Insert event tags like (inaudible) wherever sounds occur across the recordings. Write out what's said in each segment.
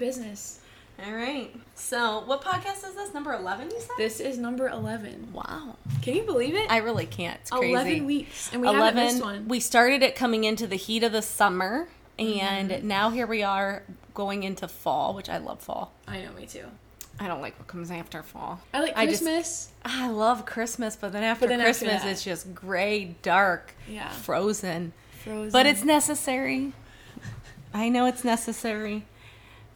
business. All right. So, what podcast is this? Number 11, you said? This is number 11. Wow. Can you believe it? I really can't. It's crazy. 11 weeks. And we haven't missed one. We started it coming into the heat of the summer, and Mm-hmm. now here we are going into fall, which I love fall. I know, me too. I don't like what comes after fall. I like I just- Christmas. I love Christmas, but then after But then Christmas, that- it's just gray, dark, Yeah. frozen. Frozen. But it's necessary. I know it's necessary.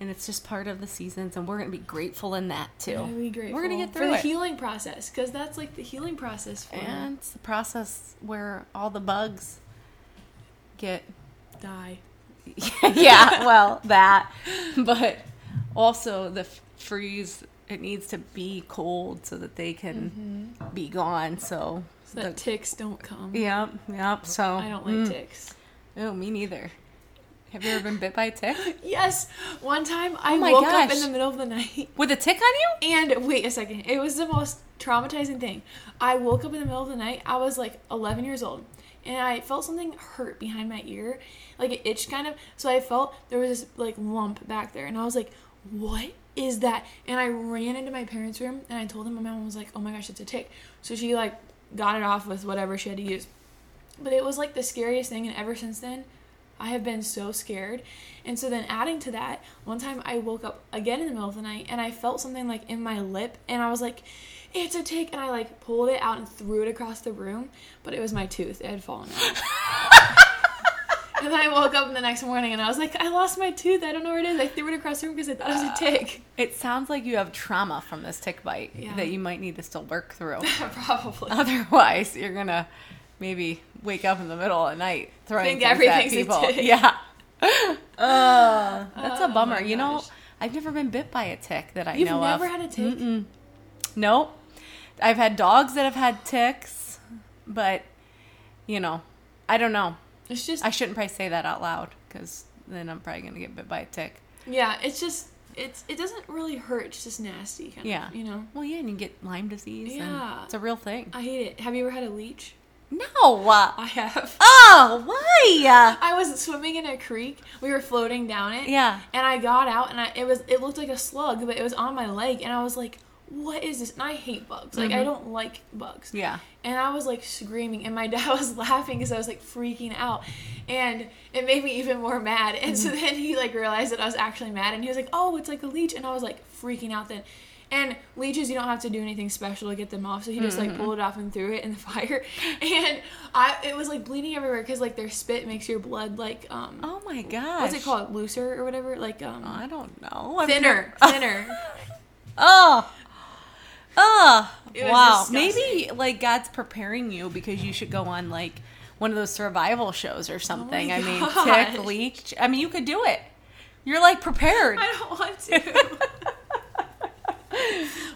And it's just part of the seasons, and we're going to be grateful in that too. Be grateful We're going to get for through the it. healing process because that's like the healing process for and it's the process where all the bugs get die. (laughs) yeah, well, that. But also the f- freeze, it needs to be cold so that they can be gone. So, So that the- ticks don't come. yep, yep. So, I don't like mm. ticks. Oh, me neither. Have you ever been bit by a tick? (laughs) Yes, one time I Oh woke up in the middle of the night (laughs) With a tick on you? and wait a second, it was the most traumatizing thing. I woke up in the middle of the night. I was like 11 years old, and I felt something hurt behind my ear, like it itched kind of. So I felt there was this like lump back there, and I was like, "What is that?" And I ran into my parents' room and I told them. My mom was like, "Oh my gosh, it's a tick." So she like got it off with whatever she had to use. But it was like the scariest thing, and ever since then, I have been so scared. And so then adding to that, one time I woke up again in the middle of the night and I felt something like in my lip and I was like, it's a tick and I like pulled it out and threw it across the room, but it was my tooth. It had fallen out. (laughs) and then I woke up the next morning and I was like, I lost my tooth. I don't know where it is. I threw it across the room because I thought it was a tick. (sighs) It sounds like you have trauma from this tick bite Yeah. that you might need to still work through. (laughs) Probably. Otherwise, you're gonna maybe wake up in the middle of the night throwing Think things everything's at people. tick. Yeah. (laughs) Uh, that's Oh a bummer. You know. I've never been bit by a tick that I You've know never of. had a tick? Mm-mm. Nope. I've had dogs that have had ticks, but you know, I don't know. It's just, I shouldn't probably say that out loud because then I'm probably gonna get bit by a tick. yeah, it's just, it's it doesn't really hurt. It's just nasty, kind Yeah. of, you know? Well, yeah, and you get Lyme disease. Yeah. and it's a real thing. I hate it. Have you ever had a leech? No. I have. oh, why? I was swimming in a creek. We were floating down it. Yeah. And I got out and I it was it looked like a slug, but it was on my leg and I was like, "What is this?" And I hate bugs. Like I don't like bugs. Mm-hmm. Yeah. And I was like screaming and my (laughs) dad was laughing because I was like freaking out. And it made me even more mad. And so Mm-hmm. then he like realized that I was actually mad and he was like, "Oh, it's like a leech." And I was like freaking out then. And leeches, you don't have to do anything special to get them off. So he just Mm-hmm. like pulled it off and threw it in the (laughs) fire. And I, it was like bleeding everywhere because like their spit makes your blood like um, Oh my god. What's it called, looser or whatever, like um, I don't know. I've thinner, never- (laughs) thinner. Oh. Oh. Wow. Maybe like God's preparing you because you should go on like one of those survival shows or something. I mean, Oh (laughs) tick, leech. I mean, you could do it. You're like prepared. I don't want to.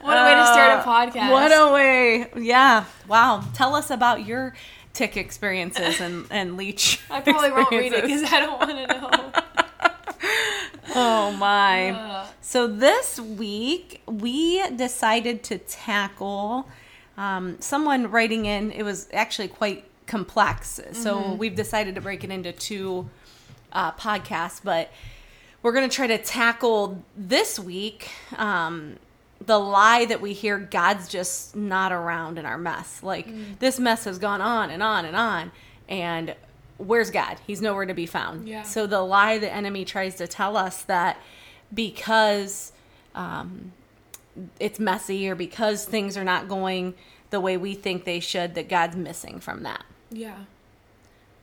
What a way to start a podcast. Uh, What a way. Yeah. Wow. Tell us about your tick experiences and, and leech. (laughs) I probably won't read it because I don't want to know. (laughs) Oh my. Uh, So this week we decided to tackle um, someone writing in. It was actually quite complex, so we've decided to break it into two uh, podcasts. But we're going to try to tackle this week um, the lie that we hear God's just not around in our mess. Like this mess has gone on and on and on, and where's God? He's nowhere to be found. Yeah. So the lie the enemy tries to tell us that because um, it's messy or because things are not going the way we think they should, that God's missing from that. yeah.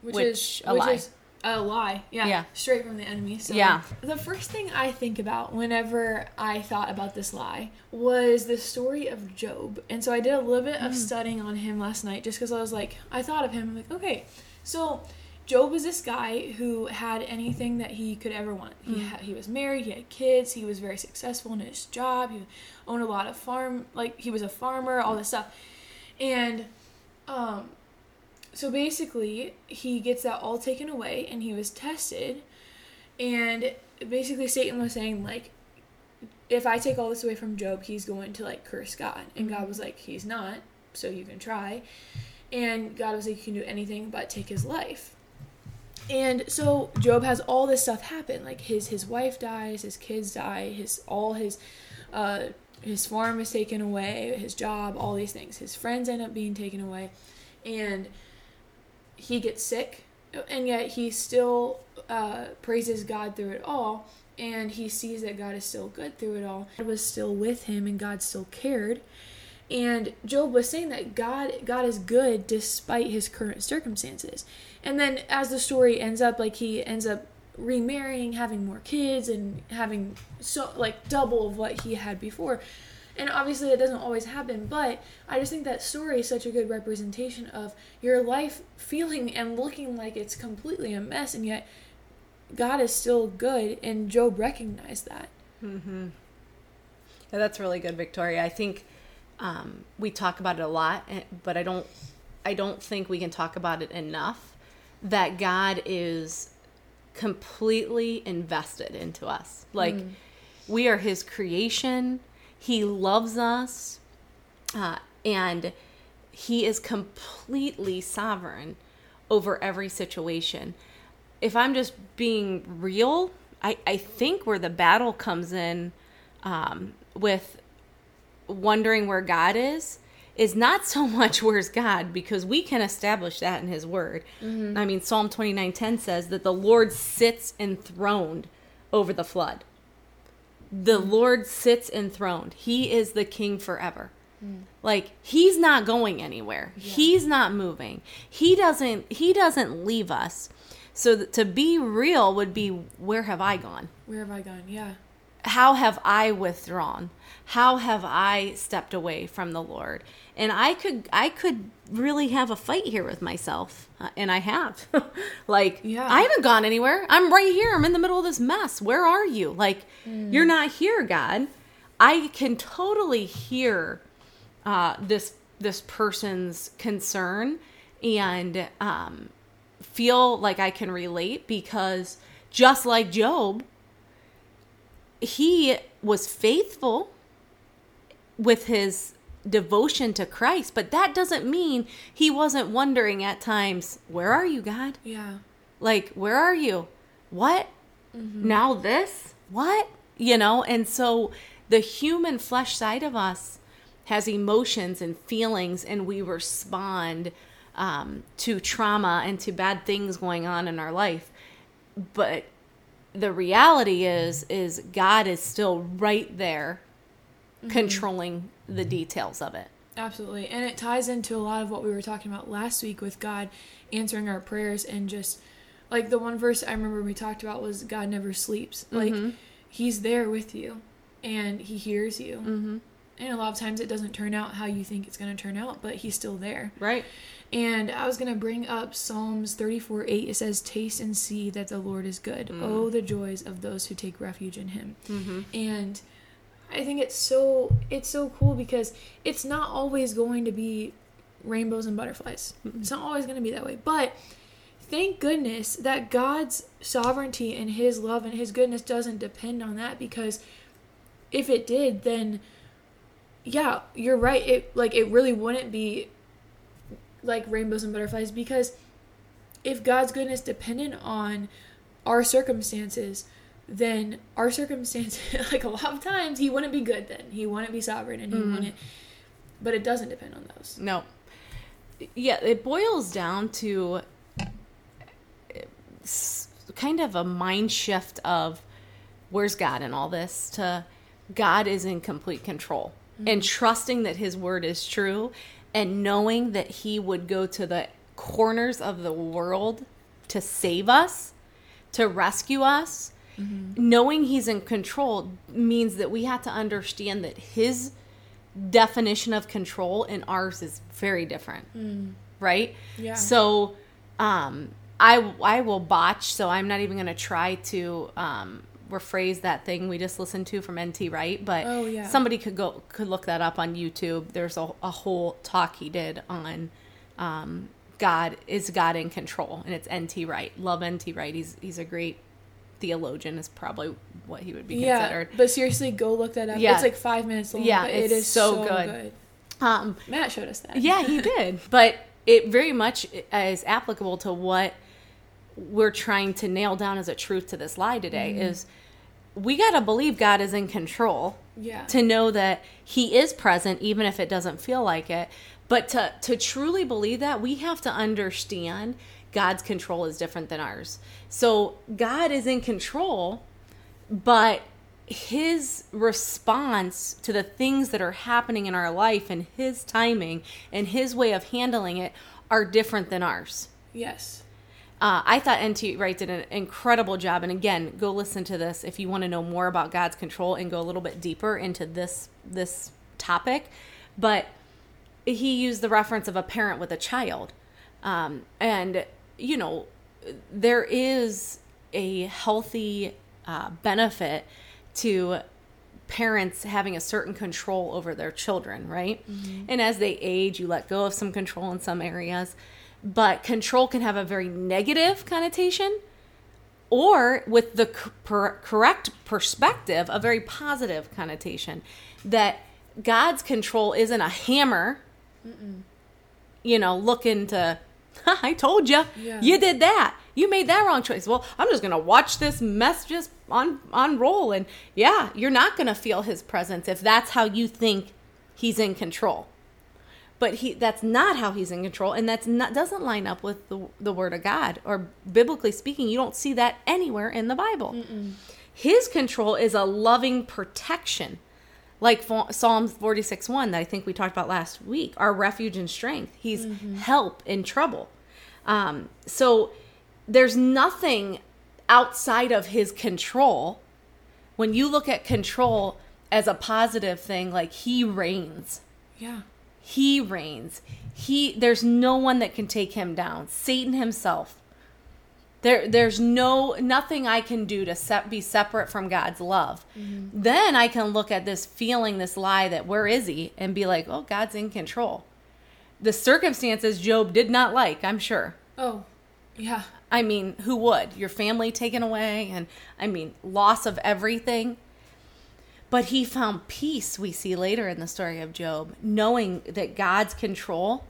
Which, Which, is a which lie. is a lie. Yeah. Yeah. Straight from the enemy. So Yeah. The first thing I think about whenever I thought about this lie was the story of Job. And so I did a little bit Mm. of studying on him last night just because I was like, I thought of him. I'm like, okay, so Job was this guy who had anything that he could ever want. He Mm. ha- he was married, he had kids, he was very successful in his job, he owned a lot of farm, like he was a farmer, all this stuff. And um so basically he gets that all taken away and he was tested and basically Satan was saying like if I take all this away from Job, he's going to like curse God. And God was like, He's not, so you can try. And God was like, You can do anything but take his life. And so Job has all this stuff happen. Like his his wife dies, his kids die, his all his uh his farm is taken away, his job, all these things. His friends end up being taken away, and he gets sick, and yet he still uh, praises God through it all, and he sees that God is still good through it all. God was still with him, and God still cared. And Job was saying that God God is good despite his current circumstances. And then as the story ends up, like he ends up remarrying, having more kids, and having so like double of what he had before. And obviously, it doesn't always happen, but I just think that story is such a good representation of your life feeling and looking like it's completely a mess, and yet God is still good, and Job recognized that. Mm-hmm. Yeah, that's really good, Victoria. I think um, we talk about it a lot, eh, but I don't. I don't think we can talk about it enough. That God is completely invested into us. Like mm. we are His creation. He loves us, uh, and He is completely sovereign over every situation. If I'm just being real, I, I think where the battle comes in um, with wondering where God is is not so (laughs) much where's God because we can establish that in his word. Mm-hmm. I mean Psalm 29:10 says that the Lord sits enthroned over the flood. The. Lord sits enthroned. He is the king forever. Mm. Like he's not going anywhere. Yeah. He's not moving. He doesn't he doesn't leave us. So th- to be real would be where have I gone? Where have I gone? Yeah. How have I withdrawn? how have I stepped away from the Lord? And I could I could really have a fight here with myself, uh, and I have. (laughs) like yeah. I haven't gone anywhere. I'm right here. I'm in the middle of this mess. Where are you? Like mm. you're not here, God. I can totally hear uh, this this person's concern and um, feel like I can relate because just like Job, he was faithful with his devotion to Christ, but that doesn't mean he wasn't wondering at times, where are you, God? Yeah. Like, where are you? What? Mm-hmm. Now this? What? You know, and so the human flesh side of us has emotions and feelings, and we respond um, to trauma and to bad things going on in our life. But the reality is, is God is still right there mm-hmm. controlling the details of it. Absolutely. And it ties into a lot of what we were talking about last week with God answering our prayers and just like the one verse I remember we talked about was God never sleeps. Like mm-hmm. he's there with you and he hears you. Mm-hmm. And a lot of times it doesn't turn out how you think it's going to turn out, but he's still there. Right. And I was going to bring up Psalms 34 8. It says, Taste and see that the Lord is good. Mm. Oh, the joys of those who take refuge in him. Mm-hmm. And I think it's so it's so cool because it's not always going to be rainbows and butterflies. Mm-hmm. It's not always going to be that way. But thank goodness that God's sovereignty and his love and his goodness doesn't depend on that because if it did then yeah, you're right. It like it really wouldn't be like rainbows and butterflies because if God's goodness depended on our circumstances, then our circumstances, (laughs) like a lot of times, he wouldn't be good then. He wouldn't be sovereign and he mm-hmm. wouldn't. But it doesn't depend on those. No. Yeah, it boils down to kind of a mind shift of where's God in all this to God is in complete control mm-hmm. and trusting that his word is true and knowing that he would go to the corners of the world to save us, to rescue us Mm-hmm. Knowing he's in control means that we have to understand that his definition of control and ours is very different. Mm. Right? Yeah. So um I I will botch, so I'm not even going to try to um rephrase that thing we just listened to from NT Wright, but oh, yeah. somebody could go could look that up on YouTube. There's a, a whole talk he did on um, God is God in control, and it's NT Wright. Love NT Wright. He's he's a great theologian is probably what he would be yeah, considered. But seriously, go look that up. Yeah. It's like five minutes long. Yeah, it is so, so good. good. Um, Matt showed us that. Yeah, he (laughs) did. but it very much is applicable to what we're trying to nail down as a truth to this lie today mm-hmm. is we got to believe God is in control Yeah. to know that he is present even if it doesn't feel like it but to to truly believe that we have to understand God's control is different than ours so God is in control but his response to the things that are happening in our life and his timing and his way of handling it are different than ours yes. Uh, I thought NT Wright did an incredible job. And again, go listen to this if you want to know more about God's control and go a little bit deeper into this this topic. But he used the reference of a parent with a child, um, and you know there is a healthy uh, benefit to parents having a certain control over their children, right? And as they age, you let go of some control in some areas. But control can have a very negative connotation, or with the c- per- correct perspective, a very positive connotation. That God's control isn't a hammer, you know, looking to, I told you, Yeah. you did that. You made that wrong choice. Well, I'm just gonna watch this mess just on unroll, and yeah, you're not gonna feel His presence if that's how you think He's in control. But he that's not how He's in control, and that's not doesn't line up with the the Word of God, or biblically speaking, you don't see that anywhere in the Bible. His control is a loving protection like Psalms 46 1 that I think we talked about last week, our refuge and strength. He's help in trouble. Um, so there's nothing outside of his control. When you look at control as a positive thing, like he reigns, Yeah. He reigns. He there's no one that can take him down. Satan himself. There there's no nothing I can do to set, be separate from God's love. Mm-hmm. Then I can look at this feeling this lie that where is he and be like, "Oh, God's in control." The circumstances Job did not like, I'm sure. Oh. Yeah. I mean, who would? Your family taken away and I mean, loss of everything. But he found peace, we see later in the story of Job, knowing that God's control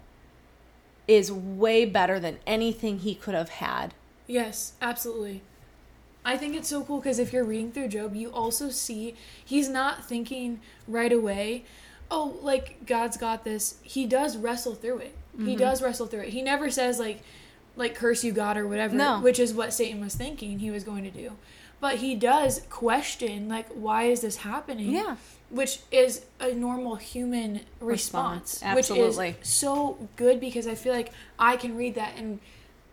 is way better than anything he could have had. Yes, absolutely. I think it's so cool because if you're reading through Job, you also see he's not thinking right away, oh, like God's got this. He does wrestle through it. Mm-hmm. He does wrestle through it. He never says like, like curse you God or whatever, No. which is what Satan was thinking he was going to do. But he does question like, why is this happening? Yeah. which is a normal human Response, response, which is so good because I feel like I can read that and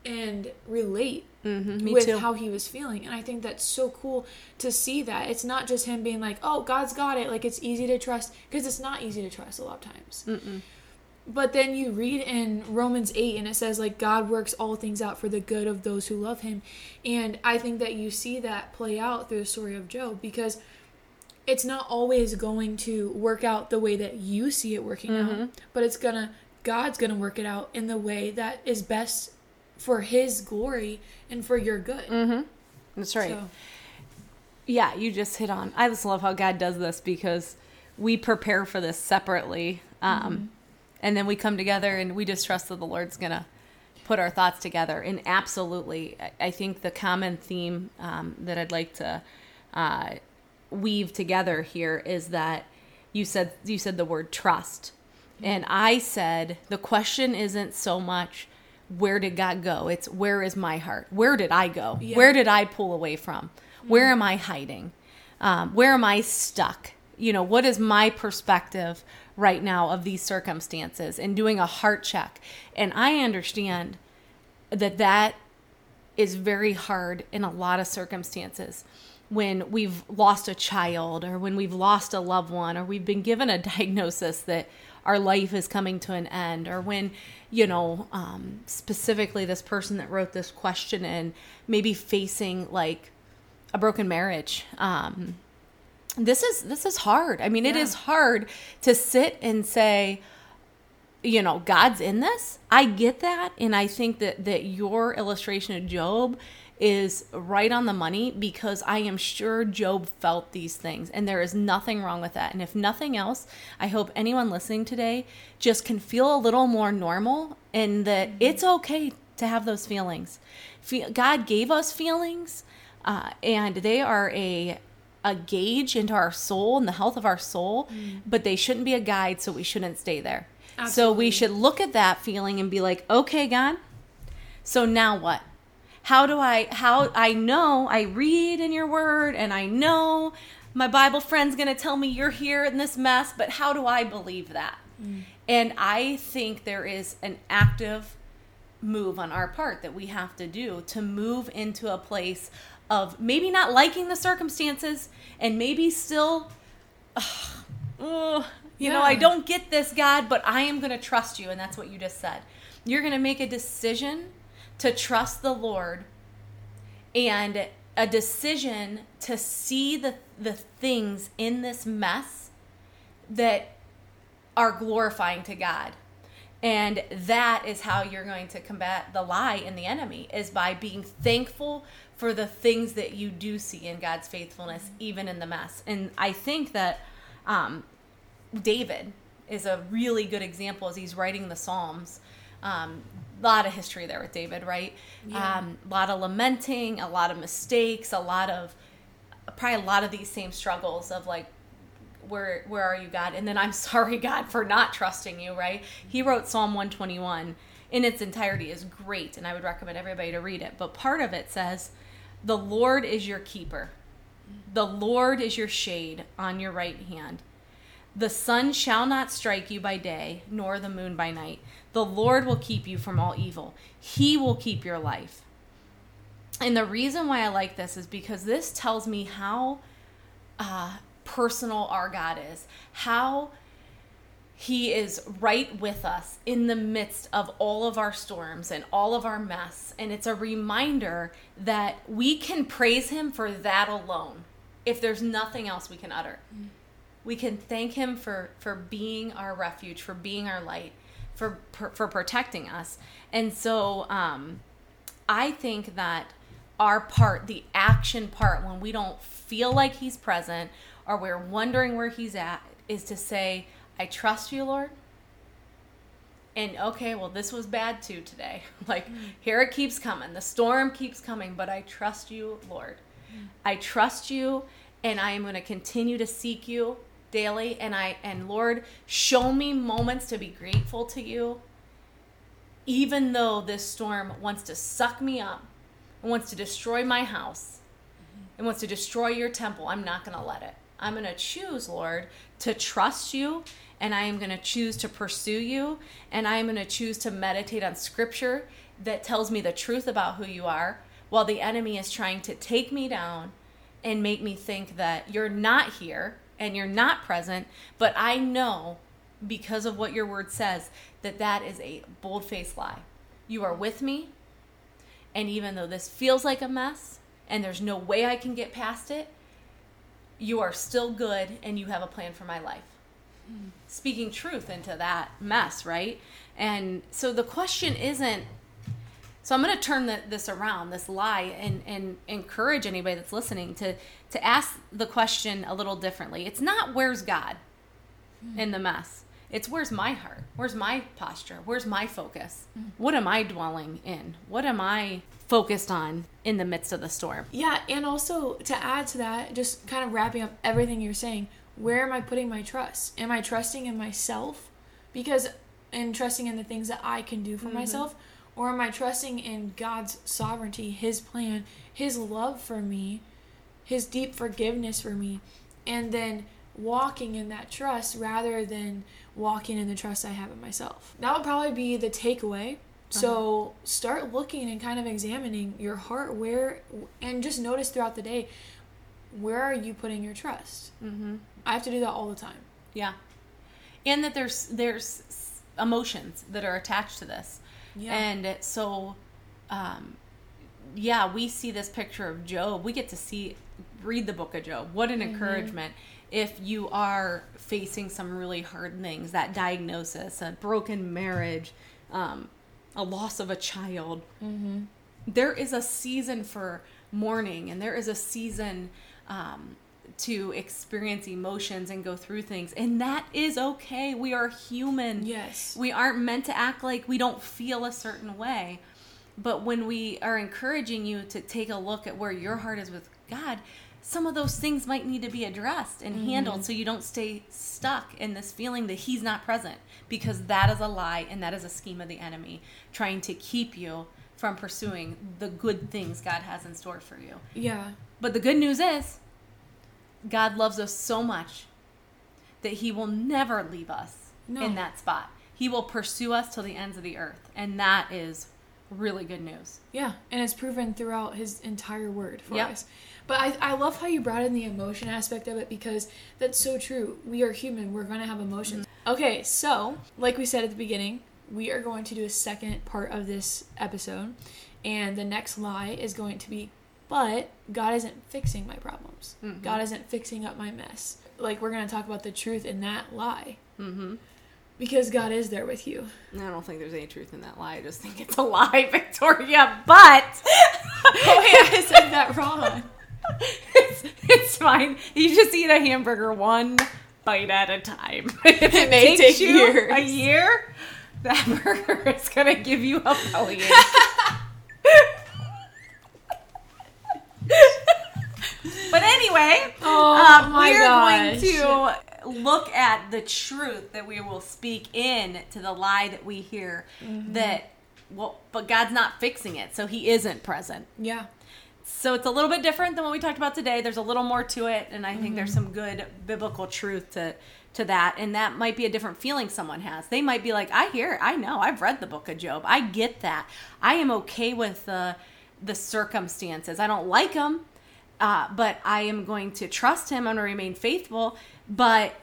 and relate Mhm, with too. how he was feeling. And I think that's so cool to see that. It's not just him being like, oh, God's got it. Like, it's easy to trust. Because it's not easy to trust a lot of times. But then you read in Romans 8 and it says, like, God works all things out for the good of those who love him. And I think that you see that play out through the story of Job because it's not always going to work out the way that you see it working Mm-hmm. out, but it's gonna, God's gonna work it out in the way that is best for his glory and for your good. Mm-hmm. That's right. So, Yeah, you just hit on. I just love how God does this because we prepare for this separately, um, and then we come together and we just trust that the Lord's gonna put our thoughts together. And absolutely, I- think the common theme um, that I'd like to uh, weave together here is that you said you said the word trust, and I said the question isn't so much where did God go? It's where is my heart? Where did I go? Yeah. Where did I pull away from? Where am I hiding? Um, where am I stuck? You know, what is my perspective right now of these circumstances and doing a heart check? And I understand that that is very hard in a lot of circumstances when we've lost a child or when we've lost a loved one or we've been given a (laughs) diagnosis that our life is coming to an end or when you know um, specifically this person that wrote this question in maybe facing like a broken marriage um, this is this is hard i mean it Yeah. is hard to sit and say you know god's in this i get that and i think that that your illustration of job is right on the money because i am sure job felt these things and there is nothing wrong with that and if nothing else i hope anyone listening today just can feel a little more normal and that it's okay to have those feelings. Fe- God gave us feelings, uh, and they are a a gauge into our soul and the health of our soul, mm. but they shouldn't be a guide, so we shouldn't stay there. So we should look at that feeling and be like, okay, God, so now what? How do I, how I know I read in your word and I know my Bible friend's going to tell me you're here in this mess, but how do I believe that? Mm. And I think there is an active move on our part that we have to do to move into a place of maybe not liking the circumstances and maybe still oh, you know, I don't get this, God, but I am going to trust you. And that's what you just said. You're going to make a decision to trust the Lord and a decision to see the, the things in this mess that are glorifying to God. And that is how you're going to combat the lie and the enemy is by being thankful for the things that you do see in God's faithfulness, even in the mess. And I think that um, David is a really good example as he's writing the Psalms. Um, a lot of history there with David, right? Yeah. Um, a lot of lamenting, a lot of mistakes, a lot of probably a lot of these same struggles of like where where are you god and then i'm (laughs) sorry god for not trusting you right he wrote psalm 121 in its entirety is great and i would recommend everybody to read it but part of it says the lord is your keeper. The lord is your shade on your right hand. The sun shall not strike you by day nor the moon by night. The lord will keep you from all evil. He will keep your life. And the reason why I like this is because this tells me how uh, personal our God is, how He is right with us in the midst of all of our storms and all of our mess. And it's a reminder that we can praise Him for that alone if there's nothing else we can utter. We can thank Him for, for being our refuge, for being our light, for, for, for protecting us. And so, um, I think that our part, the action part, when we don't feel like He's present or we're wondering where He's at, is to say, I trust you, Lord. And okay, well, this was bad too today. (laughs) Like, mm. here it keeps coming. The storm keeps coming, but I trust you, Lord. Mm. I trust you, and I am going to continue to seek you daily. And I, and Lord, show me moments to be grateful to you even though this storm wants to suck me up and wants to destroy my house mm-hmm. and wants to destroy your temple, I'm not going to let it. I'm going to choose, Lord, to trust you and I am going to choose to pursue you and I am going to choose to meditate on scripture that tells me the truth about who you are while the enemy is trying to take me down and make me think that you're not here and you're not present, but I know because of what your word says that that is a bold-faced lie. You are with me, and even though this feels like a mess and there's no way I can get past it, you are still good and you have a plan for my life. Speaking truth into that mess, right? And so the question isn't so I'm going to turn the, this around, this lie, and, and encourage anybody that's listening to to ask the question a little differently. It's not where's God in the mess. It's where's my heart? Where's my posture? Where's my focus? Mm-hmm. What am I dwelling in? What am I focused on in the midst of the storm? Yeah, and also to add to that, just kind of wrapping up everything you're saying, where am I putting my trust? Am I trusting in myself? Because and trusting in the things that I can do for mm-hmm. myself, or am I trusting in God's sovereignty, his plan, his love for me, his deep forgiveness for me, and then walking in that trust rather than walking in the trust I have in myself. That would probably be the takeaway. So start looking and kind of examining your heart where and just notice throughout the day where are you putting your trust? Mm-hmm. I have to do that all the time. Yeah, and that there's there's emotions that are attached to this, Yeah. and so, um, yeah, we see this picture of Job. We get to see read the book of Job. What an encouragement! If you are facing some really hard things, that diagnosis, a broken marriage, um, a loss of a child, there is a season for mourning and there is a season um, to experience emotions and go through things. And that is okay. We are human. Yes. we aren't meant to act like we don't feel a certain way But when we are encouraging you to take a look at where your heart is with God, some of those things might need to be addressed and mm-hmm. handled so you don't stay stuck in this feeling that He's not present because that is a lie and that is a scheme of the enemy trying to keep you from pursuing the good things God has in store for you. Yeah. But the good news is, God loves us so much that He will never leave us No. in that spot. He will pursue us till the ends of the earth. And that is really good news. Yeah, and it's proven throughout his entire word for Yep. us. But I, I love how you brought in the emotion aspect of it because that's so true. We are human, we're going to have emotions. Okay, so, like we said at the beginning, we are going to do a second part of this episode, and the next lie is going to be, but God isn't fixing my problems. God isn't fixing up my mess. Like, we're going to talk about the truth in that lie. Mm-hmm. Because God is there with you. I don't think there's any truth in that lie. I just think it's a lie, (laughs) Victoria. But (laughs) Oh, I said that wrong. (laughs) it's, it's fine. You just eat a hamburger one bite at a time. If it may takes take you years. A year, that burger is gonna give you a bellyache. but anyway, Oh um, my we're gosh. going to look at the truth that we will speak in to the lie that we hear Mm-hmm. that well but god's not fixing it so he isn't present. Yeah. so it's a little bit different than what we talked about today. There's a little more to it and i think Mm-hmm. there's some good biblical truth to to that and that might be a different feeling someone has. They might be like i hear it. I know. I've read the book of job. I get that. I am okay with the the circumstances. I don't like them uh, but i am going to trust him and remain faithful but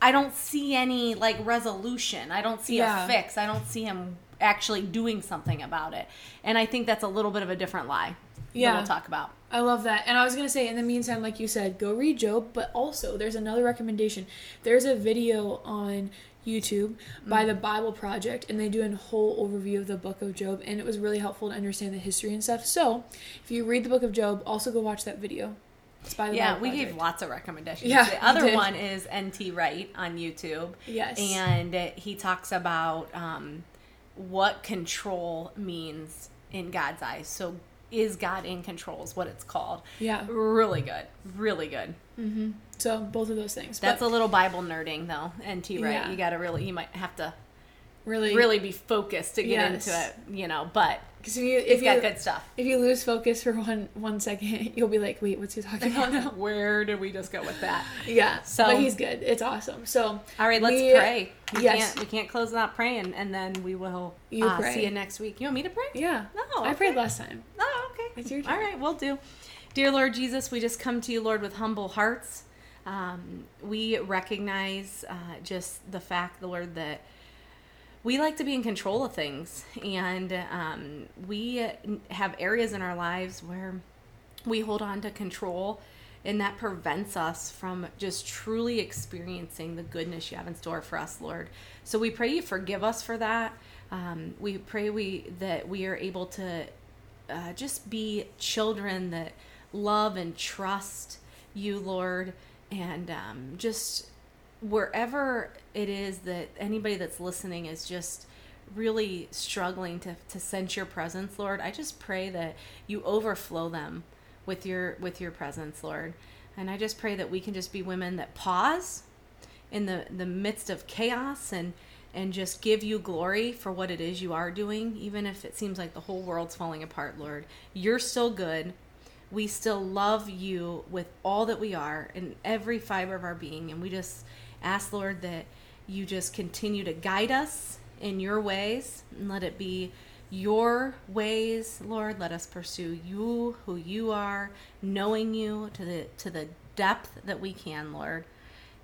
I don't see any like resolution. I don't see Yeah. a fix. I don't see him actually doing something about it. And I think that's a little bit of a different lie. Yeah. That we'll talk about. I love that. And I was going to say, in the meantime, like you said, go read Job. But also, there's another recommendation. There's a video on YouTube by mm. the Bible Project, and they do a whole overview of the book of Job. And it was really helpful to understand the history and stuff. So, if you read the book of Job, also go watch that video. It's by the Yeah, we gave lots of recommendations. Yeah, the other one is NT Wright on YouTube. Yes. And he talks about um, what control means in God's eyes. So, is God in control? Is what it's called. Yeah. Really good. Really good. So, both of those things. That's but a little Bible nerding, though. NT Wright. Yeah. You got to really, you might have to really. really be focused to get Yes. into it, you know. But Because if you, if, got you, good stuff. if you lose focus for one, one second, (laughs) you'll be like, wait, what's he talking about now? (laughs) Where did we just go with that? Yeah. So- but he's good. It's awesome. So All right, let's we- pray. We yes. can't we can't close without praying, and then we will You uh, see you next week. You want me to pray? Yeah. No, I prayed last time. Oh, okay. It's your turn. right, we'll do. Dear Lord Jesus, we just come to you, Lord, with humble hearts. Um, we recognize uh, just the fact, Lord, that we like to be in control of things, and um, we have areas in our lives where we hold on to control, and that prevents us from just truly experiencing the goodness you have in store for us, Lord. So we pray you forgive us for that. Um, we pray we that we are able to uh, just be children that love and trust you, Lord, and um, just wherever it is that anybody that's listening is just really struggling to, to sense your presence, Lord, I just pray that you overflow them with your with your presence, Lord. And I just pray that we can just be women that pause in the the midst of chaos and and just give you glory for what it is you are doing even if it seems like the whole world's falling apart lord you're still good we still love you with all that we are in every fiber of our being and we just ask lord that you just continue to guide us in your ways and let it be your ways lord let us pursue you who you are knowing you to the to the depth that we can lord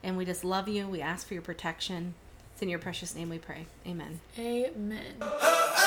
and we just love you. We ask for your protection. It's in your precious name we pray. Amen. Amen. oh,